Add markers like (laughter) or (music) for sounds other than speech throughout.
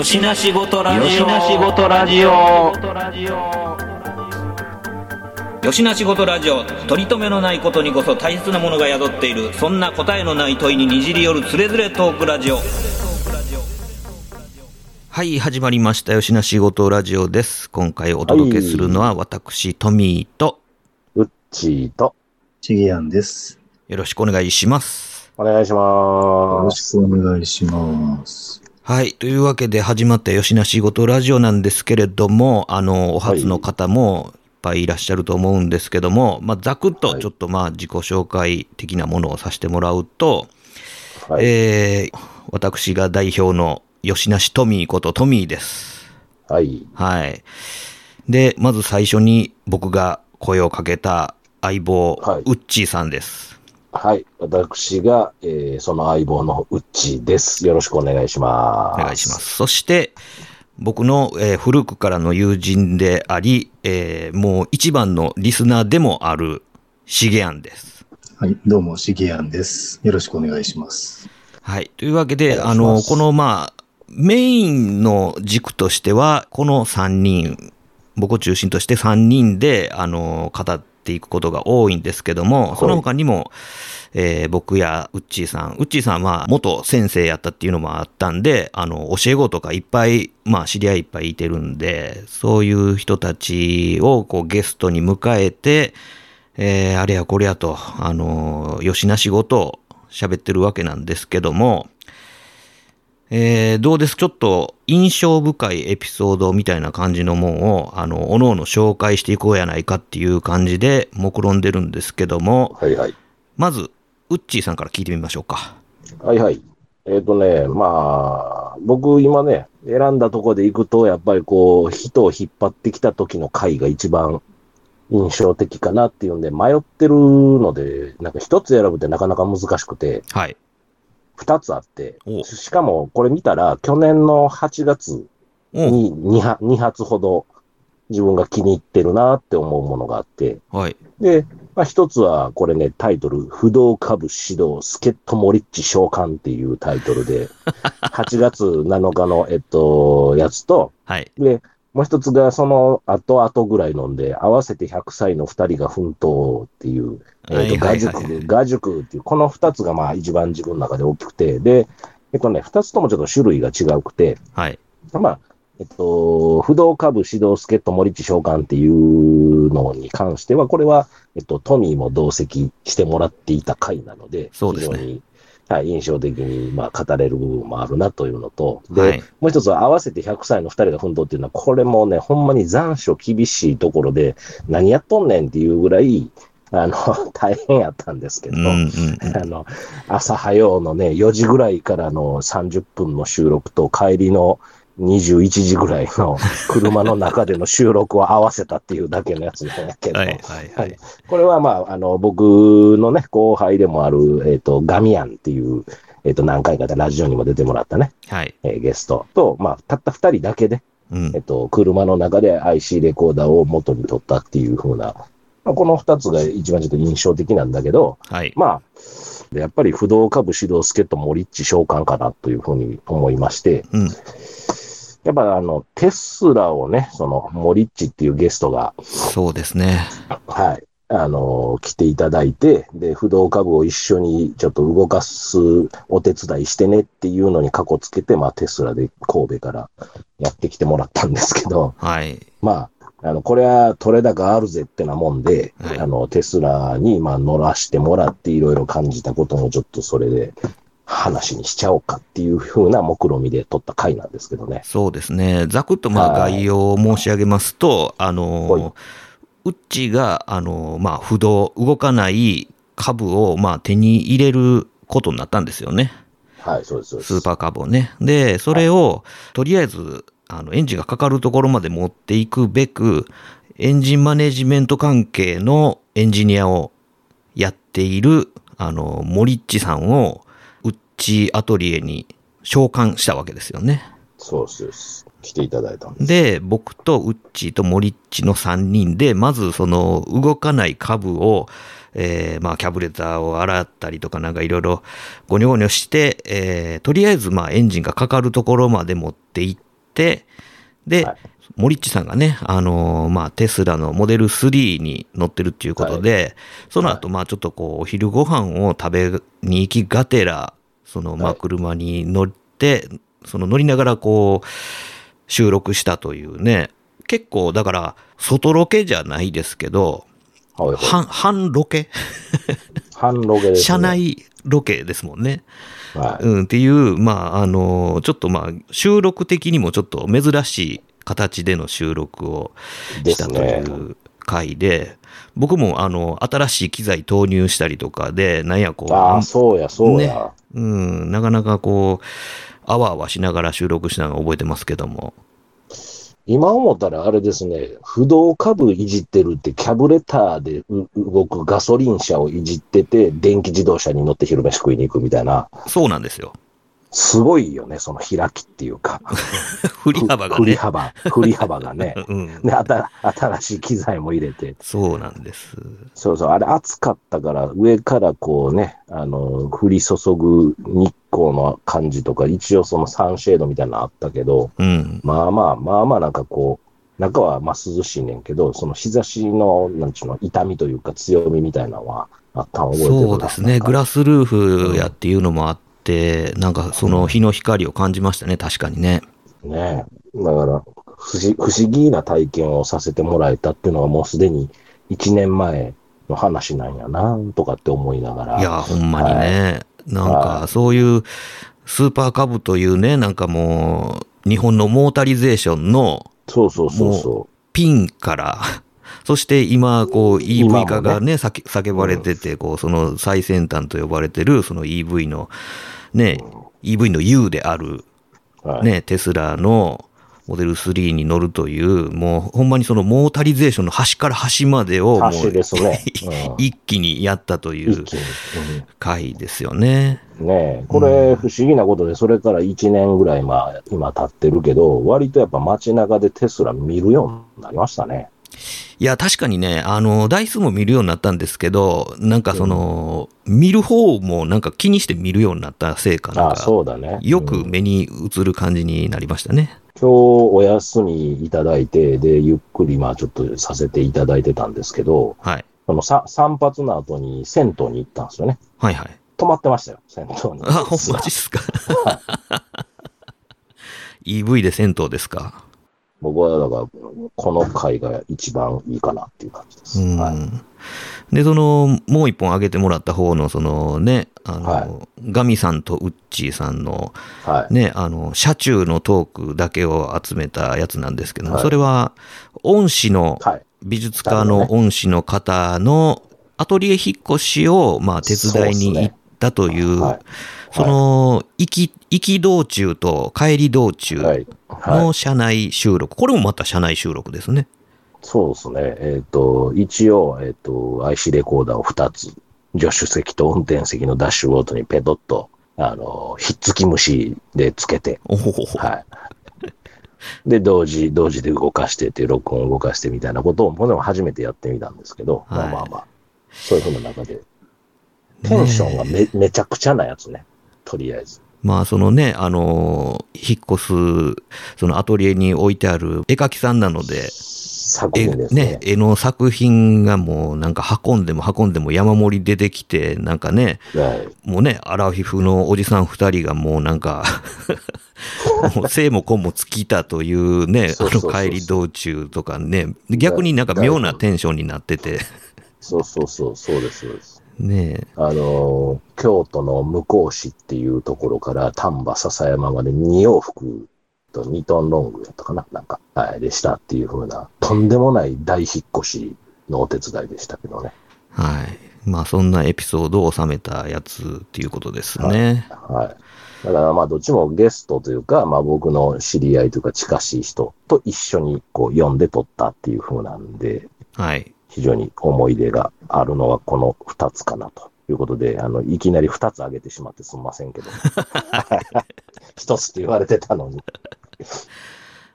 よしなしごとラジオ。よしなしごとラジオ。よしなしごとラジオ。取り留めのないことにこそ大切なものが宿っている。そんな答えのない問いににじり寄るつれづれトークラジオ。はい、始まりました。よしなしごとラジオです。今回お届けするのは私、トミーと、うっちーと、ちぎやんです。よろしくお願いします。お願いしよます。ろしくお願いします。はい。というわけで始まった吉な仕事ラジオなんですけれども、あの、お初の方もいっぱいいらっしゃると思うんですけども、まあ、ざくっとちょっとまあ、自己紹介的なものをさせてもらうと、はい。えー、私が代表の吉なしトミーことトミーです。はい。はい。で、まず最初に僕が声をかけた相棒、はいウッチーさんです。はい。私が、えーその相棒のうっちーです。よろしくお願いします。お願いしま。す。そして、僕の、えー古くからの友人であり、えーもう一番のリスナーでもある、しげやんです。はい、どうも、しぎやんです。よろしくお願いします。はい。というわけで、あの、この、まあ、メインの軸としては、この3人、僕を中心として3人で、あの、語っていくことが多いんですけども、その他にも、えー僕やウッチーさん、ウッチーさんはまあ元先生やったっていうのもあったんで、あの、教え子とかいっぱい、まあ知り合いいっぱいいてるんで、そういう人たちをこうゲストに迎えて、えーあれやこれやと、あの、よしな仕事を喋ってるわけなんですけども、えーどうですちょっと印象深いエピソードみたいな感じのもんを、あの、おのおの紹介していこうやないかっていう感じで目論んでるんですけども、はいはい。まず、ウッチーさんから聞いてみましょうか。はいはい。えっ、とね、まあ、僕今ね、選んだとこで行くと、やっぱりこう、人を引っ張ってきた時の回が一番印象的かなっていうんで、迷ってるので、なんか一つ選ぶってなかなか難しくて、はい。二つあってお、しかもこれ見たら、去年の8月おに 2, 発2発ほど自分が気に入ってるなって思うものがあって、はい。で、まあ、一つはこれね、タイトル、不動株指導、助っ人モリッチ召喚っていうタイトルで、(laughs) 8月7日の、えっと、やつと、はい。で、もう一つがその後々ぐらい飲んで、合わせて100歳の二人が奮闘っていう、えっ、と、画はい塾、画塾っていう、この二つがまあ一番自分の中で大きくて、で、えっとね、二つともちょっと種類が違うくて、はい。まあ、えっと、不動株指導助っ人森地召喚っていうのに関しては、これは、えっと、トミーも同席してもらっていた回なので、そうですね非常に、はい、印象的に、まあ、語れる部分もあるなというのと、で、はいもう一つは合わせて100歳の二人が奮闘っていうのは、これもね、ほんまに残暑厳しいところで、何やっとんねんっていうぐらい、あの、(laughs) 大変やったんですけど、うんうんうん。あの、朝早うのね、4時ぐらいからの30分の収録と帰りの21時ぐらいの車の中での収録を合わせたっていうだけのやつなんやけど、はい。はい。はい。これはまあ、あの、僕のね、後輩でもある、えっ、と、ガミアンっていう、えっ、と、何回かでラジオにも出てもらったね、はい。えーゲストと、まあ、たった二人だけで、うんえっ。と、車の中で IC レコーダーを元に撮ったっていう風な、まあ、この二つが一番ちょっと印象的なんだけど、はい。まあ、やっぱり不動株指導助っ人モリッチ召喚かなというふうに思いまして、うん。やっぱあの、テスラをね、その、モリッチっていうゲストが、そうですね。はい、あの、来ていただいて、で、不動株を一緒にちょっと動かすお手伝いしてねっていうのに過去つけて、まあ、テスラで神戸からやってきてもらったんですけど、はい。まあ、あの、これは取れ高あるぜってなもんで、はいあの、テスラに、まあ、乗らしてもらっていろいろ感じたこともちょっとそれで話にしちゃおうかっていうふうな目論みで撮った回なんですけどね。そうですね。ざくっとまあはい概要を申し上げますと、あはいの、うっちが、あの、まあ不動、動かない株をまあ手に入れることになったんですよね。はい、そうです、そうです。スーパー株をね。で、それを、とりあえず、あの、エンジンがかかるところまで持っていくべく、エンジンマネジメント関係のエンジニアをやっている、あの、モリッチさんを、うっちアトリエに召喚したわけですよね。そうです。来ていただいたんです。で、僕とウッチーとモリッチの3人で、まずその動かない株を、えーまあ、キャブレターを洗ったりとかなんかいろいろゴニョゴニョして、えーとりあえずまあエンジンがかかるところまで持って行って、で、はいモリッチさんがね、あのーまあ、テスラのモデル3に乗ってるっていうことで、その後、まあ、ちょっとこう、お昼ご飯を食べに行きがてら、その、まあ、はい車に乗って、その乗りながらこう、収録したというね、結構、だから、外ロケじゃないですけど、はいはい半、半ロケ？半ロゲです、ね。車。内ロケですもんね。はい。うん、っていう、まあ、あの、ちょっとまあ、収録的にもちょっと珍しい形での収録をしたという回で、僕もあの、新しい機材投入したりとかで、なんやこう、ああ、そうや、そうや。うん、なかなかこう、あわあわしながら収録したのを覚えてますけども。今思ったらあれですね、不動株いじってるって、キャブレターでう動くガソリン車をいじってて、電気自動車に乗って昼飯食いに行くみたいな、そうなんですよ。すごいよね、その開きっていうか。(laughs) 振り幅がね。振り幅、振り幅がね。(laughs) うん。で、新新しい機材も入れて。そうなんです。そうそう、あれ暑かったから、上からこうね、あの、降り注ぐ日光の感じとか、一応そのサンシェードみたいなのあったけど、うん。まあまあ、まあまあなんかこう、中はまあ涼しいねんけど、その日差しの、なんちゅうの、痛みというか強みみたいなのはあったん覚えてるなそうですね。グラスルーフやっていうのもあって、なんかその日の光を感じましたね。確かにね。ねえ。だから不思、不思議な体験をさせてもらえたっていうのはもうすでに1年前の話なんやな、とかって思いながら。いや、ほんまにね。なんはか、そういう、スーパーカブというね、なんかもう、日本のモータリゼーションのそうそうそうそピンから、(laughs) そして今、こう、EV 化がね、叫叫ばれてて、こう、その最先端と呼ばれてる、その EV の、ね、EV の U である。ね、テスラのモデル3に乗るという、もうほんまにそのモータリゼーションの端から端までをもうね (laughs) うん一気にやったという。回ですよね。うんねえ、これ不思議なことで、それから1年ぐらい、まあ、今経ってるけど、割とやっぱ街中でテスラ見るようになりましたね。いや、確かにね、あの、台数も見るようになったんですけど、なんかその、見る方もなんか気にして見るようになったせいかなんか、そうだね。よくうん目に映る感じになりましたね。今日お休みいただいて、で、ゆっくりまあちょっとさせていただいてたんですけど、はい。そのさ散髪の後に銭湯に行ったんですよね。はいはい。泊まってましたよ、銭湯に。あ、ほんまじっすか？(laughs) EV で銭湯ですか？僕はだから、この回が一番いいかなっていう感じです。うんはい。で、その、もう一本上げてもらった方の、そのね、あの、はガミさんとウッチーさんの、はい。ね、あの、車中のトークだけを集めたやつなんですけども、はいそれは、恩師の、はい。美術家の恩師の方のアトリエ引っ越しを、まあ、手伝いに行ったという、はい。その、行き、行き道中と帰り道中の車内収録。これもまた車内収録ですね。そうですね。えっ、と、一応、えっ、と、IC レコーダーを2つ、助手席と運転席のダッシュボードにペトッと、あの、ひっつき虫でつけて、おほほほ。はい。で、同時、同時で動かしてっていう、録音を動かしてみたいなことを、これも初めてやってみたんですけど、はいまあまあまあ、そういうふうな中で、テンションがめめちゃくちゃなやつね。とりあえず。まあ、そのね、あの引っ越す、そのアトリエに置いてある絵描きさんなので、絵作品ですねね。、絵の作品がもうなんか運んでも運んでも山盛り出てきて、なんかね、はい。もうね、アラフィフのおじさん二人がもうなんか、(laughs) もう生も根も尽きたというね、あの帰り道中とかね、逆になんか妙なテンションになってて、そうそうそう、そうです、そうです。ねあのー京都の向こう市っていうところから丹波篠山まで2往復と2トンロングやったかななんか、はい、でしたっていう風な、とんでもない大引っ越しのお手伝いでしたけどね。はい。まあそんなエピソードを収めたやつっていうことですね。はい。だからまあどっちもゲストというか、まあ僕の知り合いというか近しい人と一緒にこう読んで撮ったっていう風なんで、はい。非常に思い出があるのはこの2つかなということで、あの、いきなり2つ挙げてしまってすみませんけど。(laughs) 一つって言われてたのに。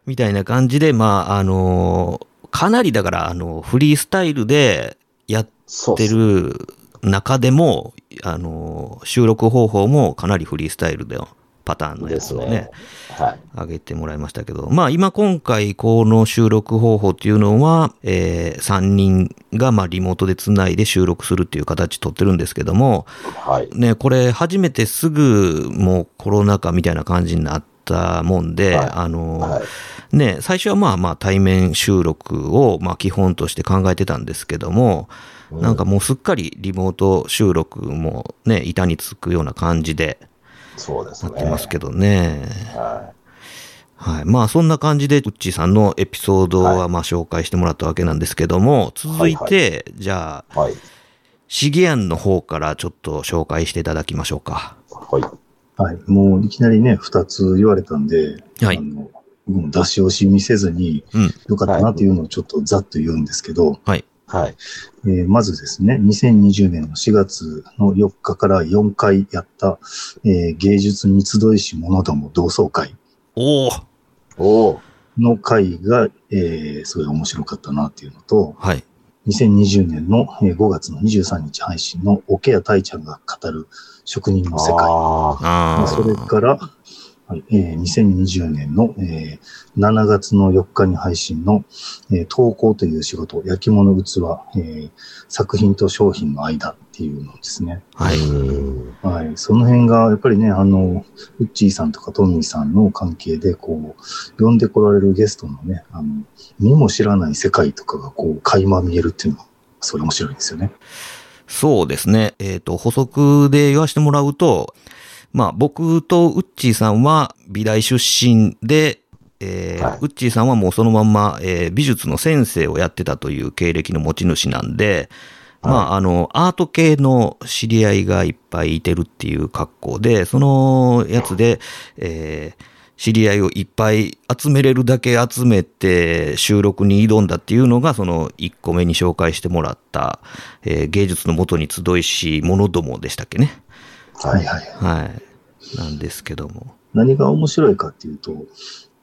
みたいな感じで、まあ、あのかなりだから、あの、フリースタイルでやっってる中でも、あの、収録方法もかなりフリースタイルでパターンのやつをね、ねはい。上げてもらいましたけど、まあ今今回この収録方法っていうのは、えー、3人がまあリモートでつないで収録するっていう形取ってるんですけども、はい。ね、これ初めてすぐもうコロナ禍みたいな感じになったもんで、はいあの、はい。ね、最初はまあまあ対面収録をまあ基本として考えてたんですけども、なんかもうすっかりリモート収録もね、板につくような感じでそうですね。なってますけどね。ははい。まあそんな感じで、うっちーさんのエピソードははまあ紹介してもらったわけなんですけども、続いて、じゃあ、い。はい。シゲアンの方からちょっと紹介していただきましょうか。はい。はい。もういきなりね、二つ言われたんで、はいあの僕も出し惜しみせずに、うん。よかったなっていうのをちょっとざっと言うんですけど、はい。はい。えーまずですね、2020年の4月の4日から4回やった、えー芸術三つどいし者ども同窓会おおの会が、えーすごい面白かったなっていうのと、はい。2020年のえー5月の23日配信の桶谷太ちゃんが語る職人の世界。あああ。まあそれから、はいえー2020年の、えー7月の4日に配信の、えー投稿という仕事、焼き物器、えー作品と商品の間っていうのですね。あ。はい。うんはい。その辺が、やっぱりね、あの、ウッチーさんとかトミーさんの関係で、こう、呼んでこられるゲストのね、あの、見も知らない世界とかが、こう、垣間見えるっていうのは、それ面白いですよね。そうですね。えっ、と、補足で言わせてもらうと、まあ、僕とウッチーさんは美大出身で、えーはいウッチーさんはもうそのまんま、えー美術の先生をやってたという経歴の持ち主なんで、まあ、あの、アート系の知り合いがいっぱいいてるっていう格好で、そのやつで、えー知り合いをいっぱい集めれるだけ集めて収録に挑んだっていうのが、その1個目に紹介してもらった、えー芸術のもとに集いし、者どもでしたっけね。はいはい。はい。なんですけども。何が面白いかっていうと、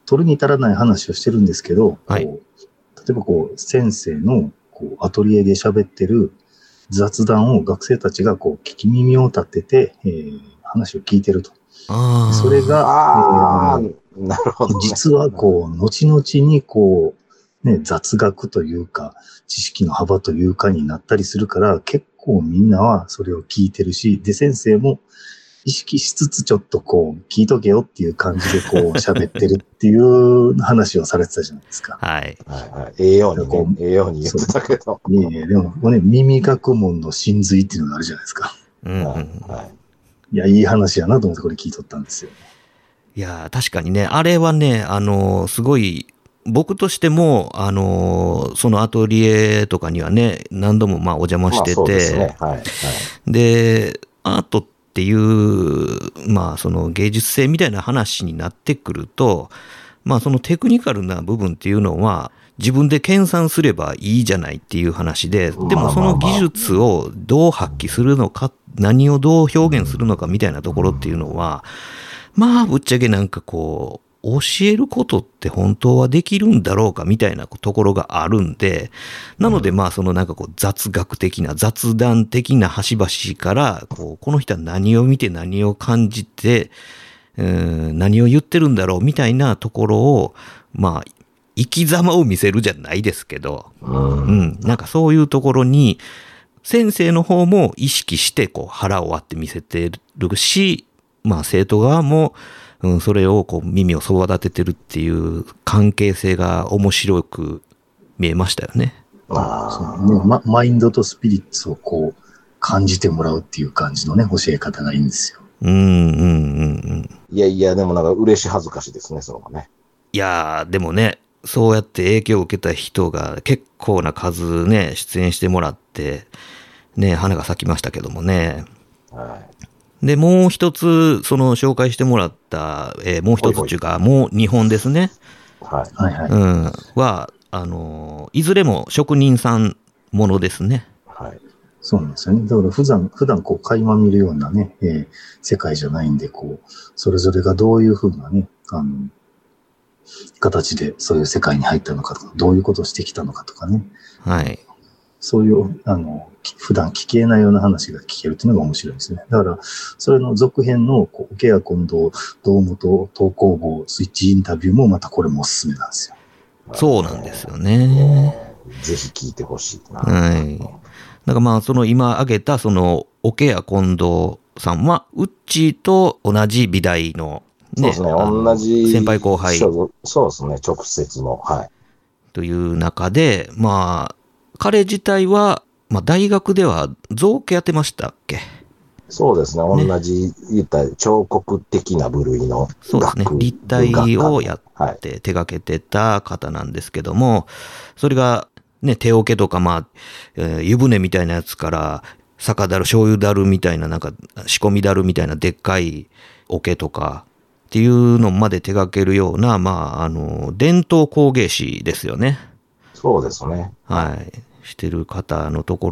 取るに足らない話をしてるんですけど、はいこう例えばこう、先生のこうアトリエで喋ってる雑談を学生たちがこう、聞き耳を立てて、えー話を聞いてると。ああ。それが、ああえー、なるほど、ね。実はこう、後々にこう、ね、雑学というか、知識の幅というかになったりするから、結構みんなはそれを聞いてるし、で、先生も意識しつつちょっとこう、聞いとけよっていう感じでこう、(laughs) 喋ってるっていう話をされてたじゃないですか。はい。はいはい。栄養にこね、栄養に言ってたけど。いえいえ、でも、これね、耳学問の真髄っていうのがあるじゃないですか。うんうんはいはいいや、いい話やなと思ってこれ聞いとったんですよ。いやー、確かにね、あれはね、あのーすごい、僕としても、あのーそのアトリエとかにはね、何度もまあお邪魔してて、ね。はい。はい。で、アートっていう、まあその芸術性みたいな話になってくると、まあそのテクニカルな部分っていうのは、自分で研鑽すればいいじゃないっていう話で、でもその技術をどう発揮するのか、何をどう表現するのかみたいなところっていうのは、まあぶっちゃけなんかこう、教えることって本当はできるんだろうかみたいなところがあるんで、なのでまあそのなんかこう雑学的な雑談的な端々から、こう、この人は何を見て何を感じて、うん何を言ってるんだろうみたいなところを、まあ、生き様を見せるじゃないですけど、うん。うん、なんかそういうところに、先生の方も意識してこう腹を割って見せてるし、まあ生徒側も、うん、それをこう耳を育ててるっていう関係性が面白く見えましたよね。あそうねまマインドとスピリッツをこう、感じてもらうっていう感じのね、教え方がいいんですよ。うん、うん、うん、うん。いやいや、でもなんか嬉し恥ずかしいですね、それもね。いやー、でもね、そうやって影響を受けた人が結構な数ね、出演してもらって、ね、花が咲きましたけどもね。はで、もう一つ、その紹介してもらった、えーもう一つっていうか、もう日本ですね。い。はい。はいはい。うん。は、あのーいずれも職人さんものですね。はい。そうなんですよね。だから普段、普段こう垣間見るようなね、えー世界じゃないんで、こう、それぞれがどういうふうなね、あの、形でそういう世界に入ったのかとか、どういうことをしてきたのかとかね、はい。そういう、あの、き普段聞けないような話が聞けるっていうのが面白いですね。だから、それの続編の、こう、オケア近藤、堂本、東工房、スイッチインタビューもまたこれもおすすめなんですよ。そうなんですよね。ぜひ聞いてほしいな。はい。だからまあ、その今挙げた、その、桶谷近藤さんは、うっちーと同じ美大の、そうですね、同じ。先輩後輩そうですね、直接の。はい。という中で、まあ、彼自体は、まあ、大学では造形やってましたっけ？そうですね、同じ、言ったら彫刻的な部類のそうですね学。立体をやっはい。て手掛けてた方なんですけども、それが、ね、手桶とか、まあ、えー湯船みたいなやつから、酒だる、醤油だるみたいな、なんか、仕込みだるみたいなでっかい桶とか、っていうのまで手掛けるような、まあ、あの、伝統工芸士ですよね。そうですね。はい。してる方のとこ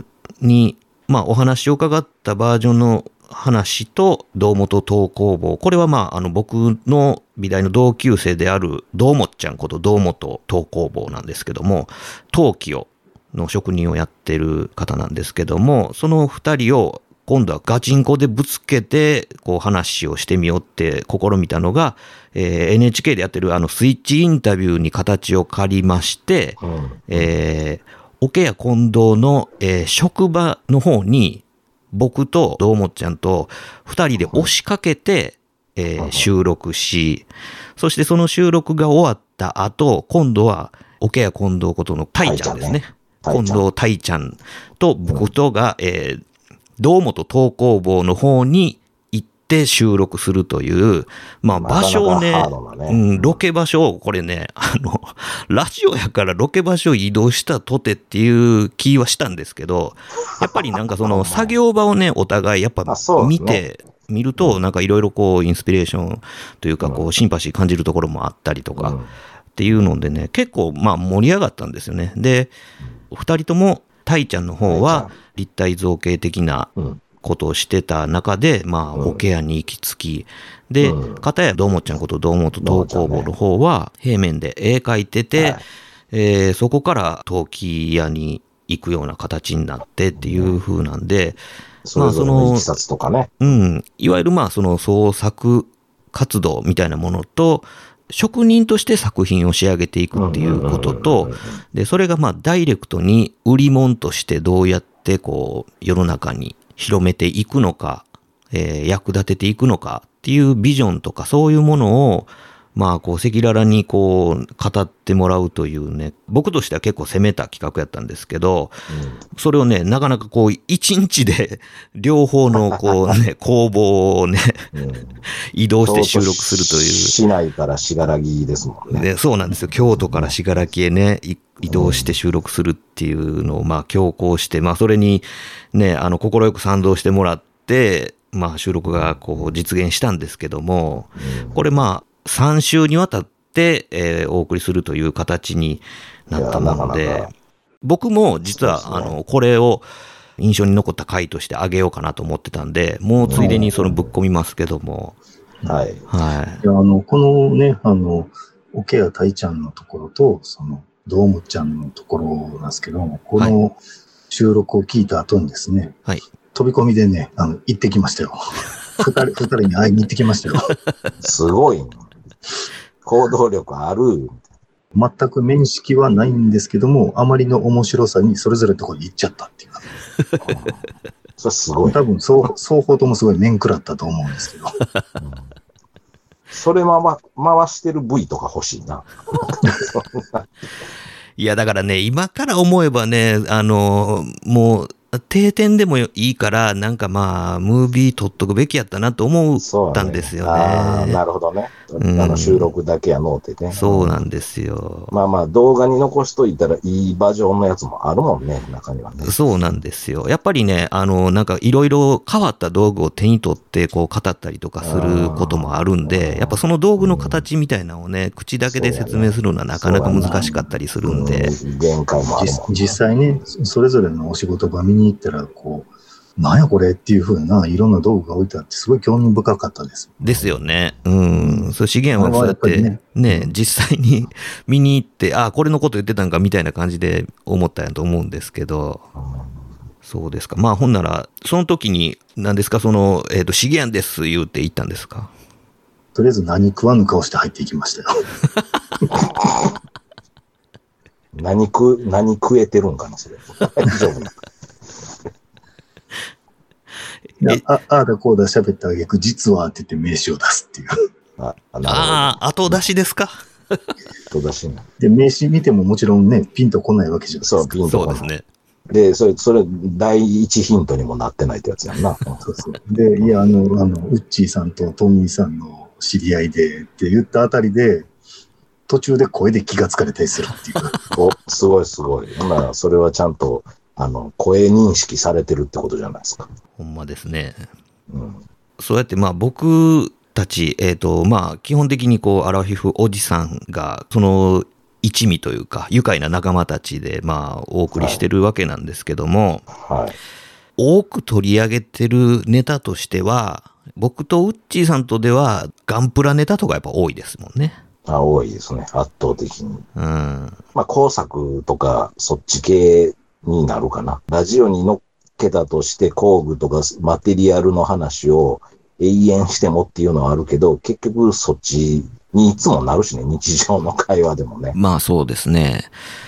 ろに、まあ、お話を伺ったバージョンの話と、堂本東工房。これはまあ、あの、僕の美大の同級生である、堂本ちゃんこと堂本東工房なんですけども、陶器を、の職人をやってる方なんですけども、その二人を今度はガチンコでぶつけて、こう話をしてみようって試みたのが、えー NHK でやってるあのスイッチインタビューに形を借りまして、うん。えー、桶谷近藤の、えー職場の方に、僕と堂本ちゃんと二人で押しかけて、えー収録し、そしてその収録が終わった後、今度は、桶谷近藤ことのタイちゃんですね。近藤タイちゃんと僕とが、えー、堂本東工房の方に行って収録するという、まあ場所をね、うん、ロケ場所を、これね、あの、(laughs) ラジオやからロケ場所を移動したとてっていう気はしたんですけど、やっぱりなんかその (laughs) 作業場をね、お互いやっぱ見て、見ると、なんかいろいろこう、インスピレーションというか、こう、シンパシー感じるところもあったりとか、うん。っていうのでね、結構まあ盛り上がったんですよね。で、二人とも、タイちゃんの方は立体造形的なうん。ことをしてた中で、まあ、うん。おケアに行き着き、でうん、片やどうもちゃんこと堂本東工房の方は、平面で絵描いてて、はい。えーそこから陶器屋に行くような形になってっていう風なんで、それぞれのいきさつとかね。うん、いわゆるまあその創作活動みたいなものと、職人として作品を仕上げていくっていうことと、で、それがまあダイレクトに売り物としてどうやってこう世の中に広めていくのか、えー役立てていくのかっていうビジョンとかそういうものを、まあこう赤裸々にこう語ってもらうというね、僕としては結構攻めた企画やったんですけど、それをね、なかなかこう一日で (laughs) 両方のこう (laughs) ね、工房をね、移動して収録するという。市内から信楽ですもんね。でそうなんですよ。京都から信楽へね、い移動して収録するっていうのを、まあ、強行して、まあ、それに、ね、あの、心よく賛同してもらって、まあ、収録が、こう、実現したんですけども、これ、まあ、3週にわたって、えーお送りするという形になったものいやなかでなか、僕も実は、ねあの、これを、印象に残った回としてあげようかなと思ってたんで、もうついでにそのぶっ込みますけども、はい。はい。いや、あの、このね、あの、オケやタイちゃんのところと、その、ドームちゃんのところなんですけども、この収録を聞いた後にですね、はい。飛び込みでね、あの、行ってきましたよ。二人、二人に会いに行ってきましたよ。(laughs) すごいな。行動力ある。全く面識はないんですけども、あまりの面白さにそれぞれのところに行っちゃったっていう。(laughs) それすごい。多分、双双方ともすごい面食らったと思うんですけど。それ回回してる部位とか欲しいな。(laughs) いや、だからね、今から思えばね、あの、もう、定点でもいいから、なんかまあ、ムービー撮っとくべきやったなと思ったんですよああ、ね。なるほどね。んあの収録だけやのうてね。そうなんですよ。まあまあ、動画に残しといたらいいバージョンのやつもあるもんね、中にはね。そうなんですよ。やっぱりね、あの、なんかいろいろ変わった道具を手に取って、こう語ったりとかすることもあるんで、やっぱその道具の形みたいなのをね、口だけで説明するのはなかなか難しかったりするんで、うん限界もあるもん実実際ね、それぞれのお仕事場見に行ったら、こう、なんやこれっていうふうないろんな道具が置いてあって、すごい興味深かったです。ですよね。うん。そう、資源はそうやってあれはやっぱね、実際に見に行って、あこれのこと言ってたんかみたいな感じで思ったんやと思うんですけど、そうですか。まあ、ほんなら、その時に、何ですか、その、えっ、と、資源です言うて言ったんですか？とりあえず何食わぬ顔して入っていきましたよ。(laughs) 何食、何食えてるんかな、それ。大丈夫な。あああだこうだ喋ったあげく、実はって言って名刺を出すっていう。あ、あ後出しですか？ほど。だしな。で、名刺見てももちろんね、ピンとこないわけじゃないですか。そう、ピンとこないそうですね。で、それ、それ、第一ヒントにもなってないってやつやんな。そうそう。で、いや、あの、あの、ウッチーさんとトミーさんの知り合いでって言ったあたりで、途中で声で気がつかれたりするっていう。お、すごいすごい。ほんなら、それはちゃんと、あの、声認識されてるってことじゃないですか。ほんまですね。うん。そうやって、まあ、僕たち、えっ、と、まあ、基本的にこう、アラフィフおじさんが、その、一味というか、愉快な仲間たちで、まあ、お送りしてるわけなんですけども、はい。多く取り上げてるネタとしては、僕とウッチーさんとでは、ガンプラネタとかやっぱ多いですもんね。あ、多いですね。圧倒的に。うん。まあ、工作とか、そっち系になるかな。ラジオに乗っけたとして、工具とかマテリアルの話を永遠してもっていうのはあるけど、結局そっちにいつもなるしね、日常の会話でもね。まあそうですね。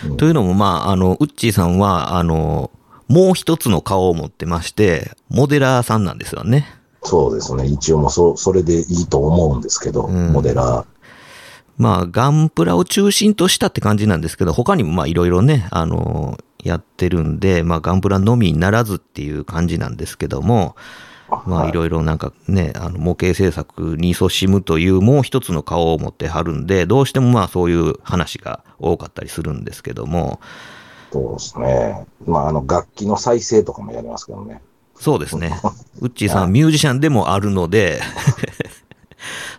うんというのも、まあ、あの、ウッチーさんは、あの、もう一つの顔を持ってまして、モデラーさんなんですよね。そうですね。一応もうそ、それでいいと思うんですけど、うんモデラー。まあ、ガンプラを中心としたって感じなんですけど、他にもまあいろいろね、あの、やってるんで、まあガンプラのみならずっていう感じなんですけども、まあはいいろいろなんかね、あの模型制作に勤しむというもう一つの顔を持ってはるんで、どうしてもまあそういう話が多かったりするんですけども、そうですね。まあ、あの、楽器の再生とかもやりますけどね。そうですね。(laughs) ウッチーさんはミュージシャンでもあるので、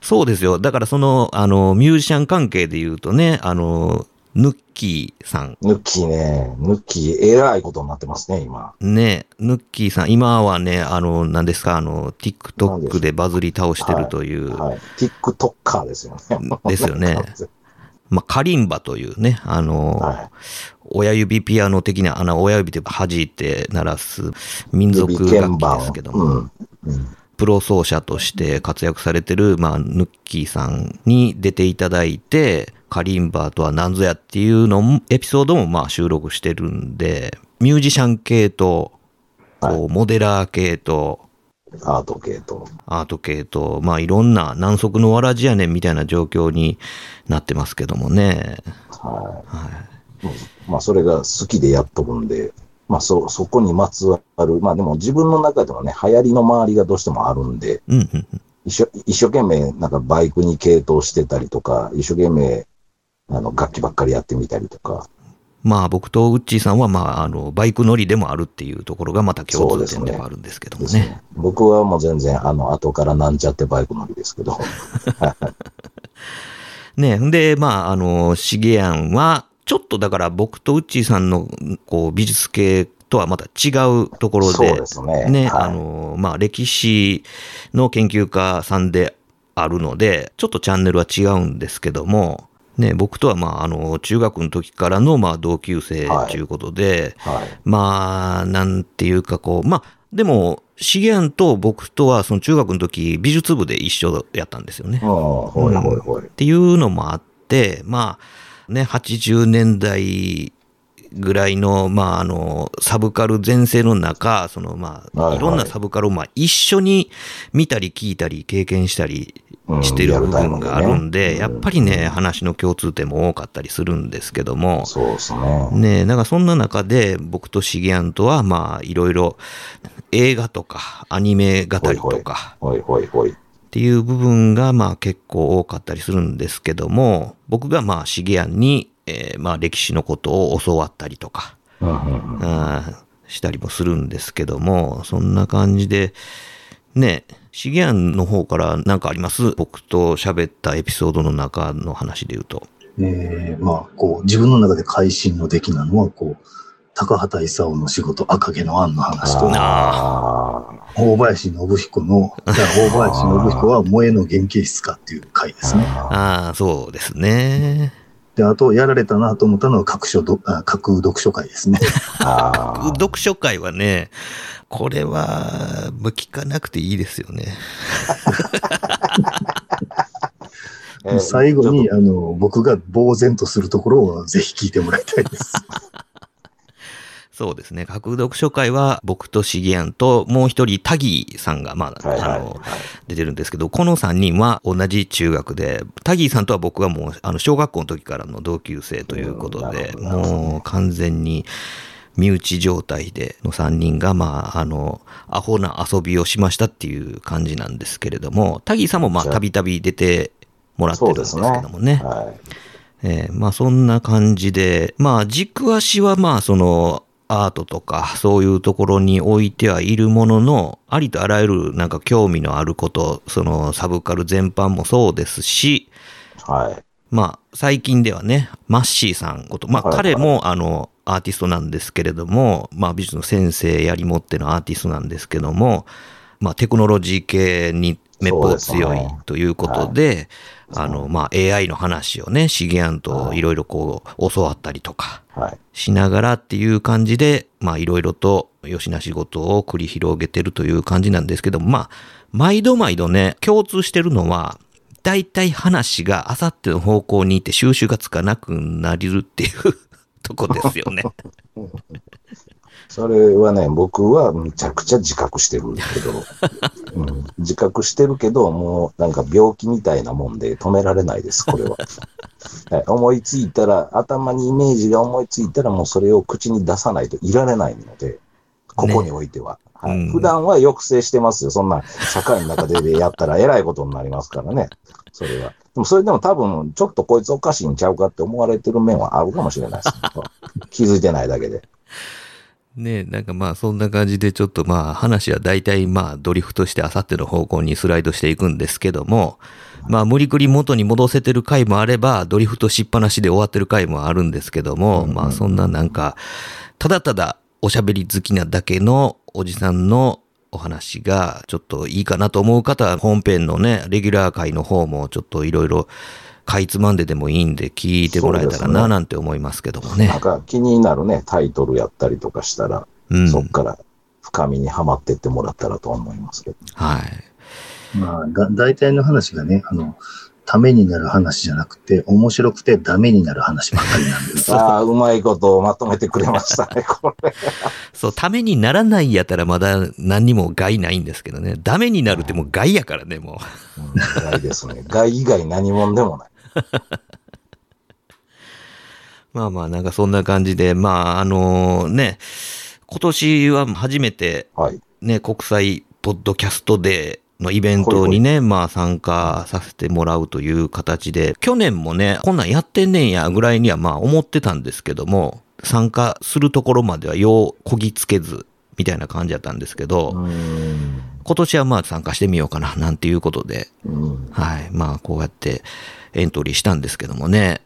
そうですよ。だからその、あの、ミュージシャン関係で言うとね、あの、ヌッキーさん。ヌッキーね、ヌッキー、えらいことになってますね、今。ね、ヌッキーさん、今はね、あの、何ですか、あの、TikTok でバズり倒してるという、はい。TikToker ですよね。(laughs) ですよね (laughs) まあ、カリンバというね、あの、は親指ピアノ的な、あの、親指で弾いて鳴らす民い。族楽器盤ですけども、うん。うん。プロ奏者として活躍されてる、まあ、ヌッキーさんに出ていただいて、カリンバとは何ぞやっていうのも、エピソードもまあ収録してるんで、ミュージシャン系と、こう、モデラー系と、アート系と。アート系と、まあいろんな南足のわらじやねんみたいな状況になってますけどもね。はい。まあ、それが好きでやっとくんで、まあ、そ、そこにまつわる、まあでも自分の中ではね、流行りの周りがどうしてもあるんで、うん、うん、うん。一生、一生懸命なんかバイクに傾倒してたりとか、一生懸命、あの、楽器ばっかりやってみたりとか、まあ僕とウッチーさんは、まああの、バイク乗りでもあるっていうところがまた共通点ではあるんですけどもね。ですね。僕はもう全然、あの、後からなんちゃってバイク乗りですけど、(laughs) (laughs) ね。んで、まああの、シゲアンは、ちょっとだから僕とウッチーさんのこう美術系とはまた違うところで、ね。ね、はいあの、まあ歴史の研究家さんであるので、ちょっとチャンネルは違うんですけども、ね、僕とはまあ、あの、中学の時からのまあ同級生はいということで、はい。まあ、なんていうかこう、まあ、でも、シゲアンと僕とはその中学の時美術部で一緒やったんですよね。うん、ほいほいほい。っていうのもあって、まあ、ね、80年代ぐらいの、まあ、あの、サブカル全盛の中、その、まあ、はいはいいろんなサブカルを、まあ、一緒に見たり聞いたり経験したりうんしてる部分があるんで、リアルタイムでねやっぱりね、話の共通点も多かったりするんですけども、そうですね。ねなんかそんな中で、僕とシゲアンとは、まあ、いろいろ映画とか、アニメ語りとか、ほいほいほい。っていう部分がまあ結構多かったりするんですけども、僕がまあシゲアンに、えーまあ歴史のことを教わったりとか、したりもするんですけども、そんな感じで、ね、シゲアンの方から何かあります？僕と喋ったエピソードの中の話で言うと。えーまあ、こう、自分の中で会心の出来なのは、こう、高畑勲の仕事、赤毛のアンの話と、あ大林信彦の、(laughs) 大林信彦は萌えの原型質かっていう回ですね。ああ、そうですね。で、あと、やられたなと思ったのは、各書ど、あ各読書会ですね。(laughs) あー読書会はね、これは、もう聞かなくていいですよね。え (laughs) ー最後に、あの、僕が呆然とするところをぜひ聞いてもらいたいです。そうですね。架空読書会は、僕とシゲアンと、もう一人、タギーさんが、まあ、とはいはいあの、出てるんですけど、この3人は同じ中学で、タギーさんとは僕はもう、あの、小学校の時からの同級生ということで、うもう完全に身内状態での3人が、まあ、あの、アホな遊びをしましたっていう感じなんですけれども、タギーさんもまあ、たびたび出てもらってるんですけどもね。はい。えーまあそんな感じで、まあ軸足はまあそのアートとかそういうところに置いてはいるものの、ありとあらゆるなんか興味のあること、そのサブカル全般もそうですし、はい。まあ最近ではね、マッシーさんこと、まあ彼もあのアーティストなんですけれども、まあ美術の先生やりもってのアーティストなんですけども、まあテクノロジー系にめっぽう強いということで、あの、まあ AI の話をね、シゲアンといろいろこう教わったりとかはい。しながらっていう感じで、まあいろいろとよしな仕事を繰り広げてるという感じなんですけども、まあ、毎度毎度ね、共通してるのは、大体話があさっての方向に行って収集がつかなくなりるっていうとこですよね。(laughs) それはね、僕はむちゃくちゃ自覚してるけど、(laughs) うん、自覚してるけど、もうなんか病気みたいなもんで止められないです、これは。(laughs) はい、思いついたら、頭にイメージが思いついたら、もうそれを口に出さないといられないので、ここにおいては。はいうん普段は抑制してますよ。そんな (laughs) 社会の中でやったらえらいことになりますからね。それは。でもそれでも多分、ちょっとこいつおかしいんちゃうかって思われてる面はあるかもしれないです、気づいてないだけで。ねなんかまあそんな感じでちょっとまあ話は大体まあドリフトしてあさっての方向にスライドしていくんですけども、まあ無理くり元に戻せてる回もあれば、ドリフトしっぱなしで終わってる回もあるんですけども、まあそんななんか、ただただおしゃべり好きなだけのおじさんのお話がちょっといいかなと思う方は本編のね、レギュラー回の方もちょっといろいろかいつまんででもいいんで聞いてもらえたらななんて思いますけどもねなん。か気になるね、タイトルやったりとかしたら、うん。そっから深みにはまってってもらったらと思いますけど。はい。まあ、だ、大体の話がね、あの、ためになる話じゃなくて、面白くてダメになる話ばっかりなんです。(laughs) ああ、うまいことをまとめてくれましたね、(laughs) これ。そう、ためにならないやったらまだ何にも害ないんですけどね。ダメになるってもう害やからね、もうん、害ですね。害以外何者でもない。う。(laughs) まあまあ、なんかそんな感じで、まあ、あのね、今年は初めてはい。ね、国際ポッドキャストデーのイベントにね、まあ参加させてもらうという形で、去年もね、こんなんやってんねんやぐらいにはまあ思ってたんですけども、参加するところまではようこぎつけず、みたいな感じだったんですけど。今年はまあ参加してみようかな、なんていうことで、うん。はい。まあ、こうやってエントリーしたんですけどもね。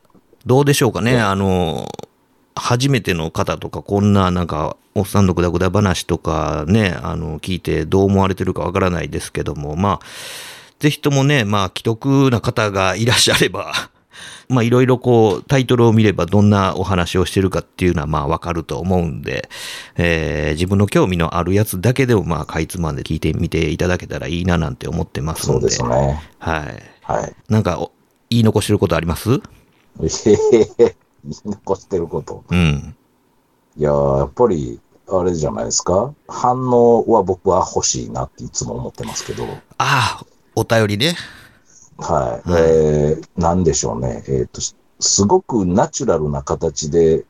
どうでしょうかね。あの、初めての方とか、こんななんか、おっさんのぐだぐだ話とかね、あの、聞いてどう思われてるかわからないですけども、まあ、ぜひともね、まあ、既得な方がいらっしゃれば、まあ、いろいろこう、タイトルを見ればどんなお話をしてるかっていうのは、まあ、わかると思うんで、えー自分の興味のあるやつだけでも、まあ、かいつまんで聞いてみていただけたらいいななんて思ってますので。そうですね。はい。はい。なんか、お言い残してることあります？えへへへ。言い残してること。うん。いやー、やっぱり、あれじゃないですか。反応は僕は欲しいなっていつも思ってますけど。ああ、お便りね。はい。はいえー、なんでしょうね。えっ、と、すすごくナチュラルな形で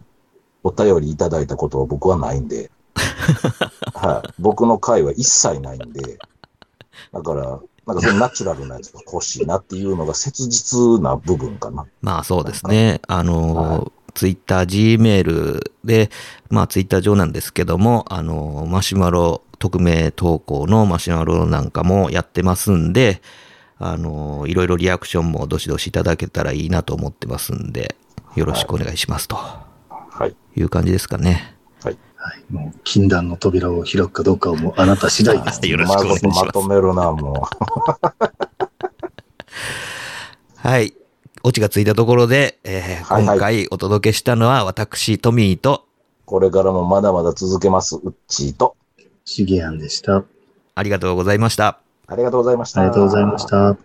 お便りいただいたことは僕はないんで。(laughs) はい。僕の回は一切ないんで。だから、なんかそのナチュラルなやつが欲しいなっていうのが切実な部分かな。まあそうですね。あのはー、ツイッター、G メールで、まあツイッター上なんですけども、あのー、マシュマロ、匿名投稿のマシュマロなんかもやってますんで、あのー、いろいろリアクションもどしどしいただけたらいいなと思ってますんで、よろしくお願いしますとはい。いう感じですかね。はい。はい。もう、禁断の扉を開くかどうかはもうあなた次第です。(laughs) よろしくお願いしますまとめるな、も (laughs) はい。オチがついたところで、えーはいはい今回お届けしたのは私、トミーと、う。これからもまだまだ続けます、ウッチーと。シゲアンでした。ありがとうございました。ありがとうございました。ありがとうございました。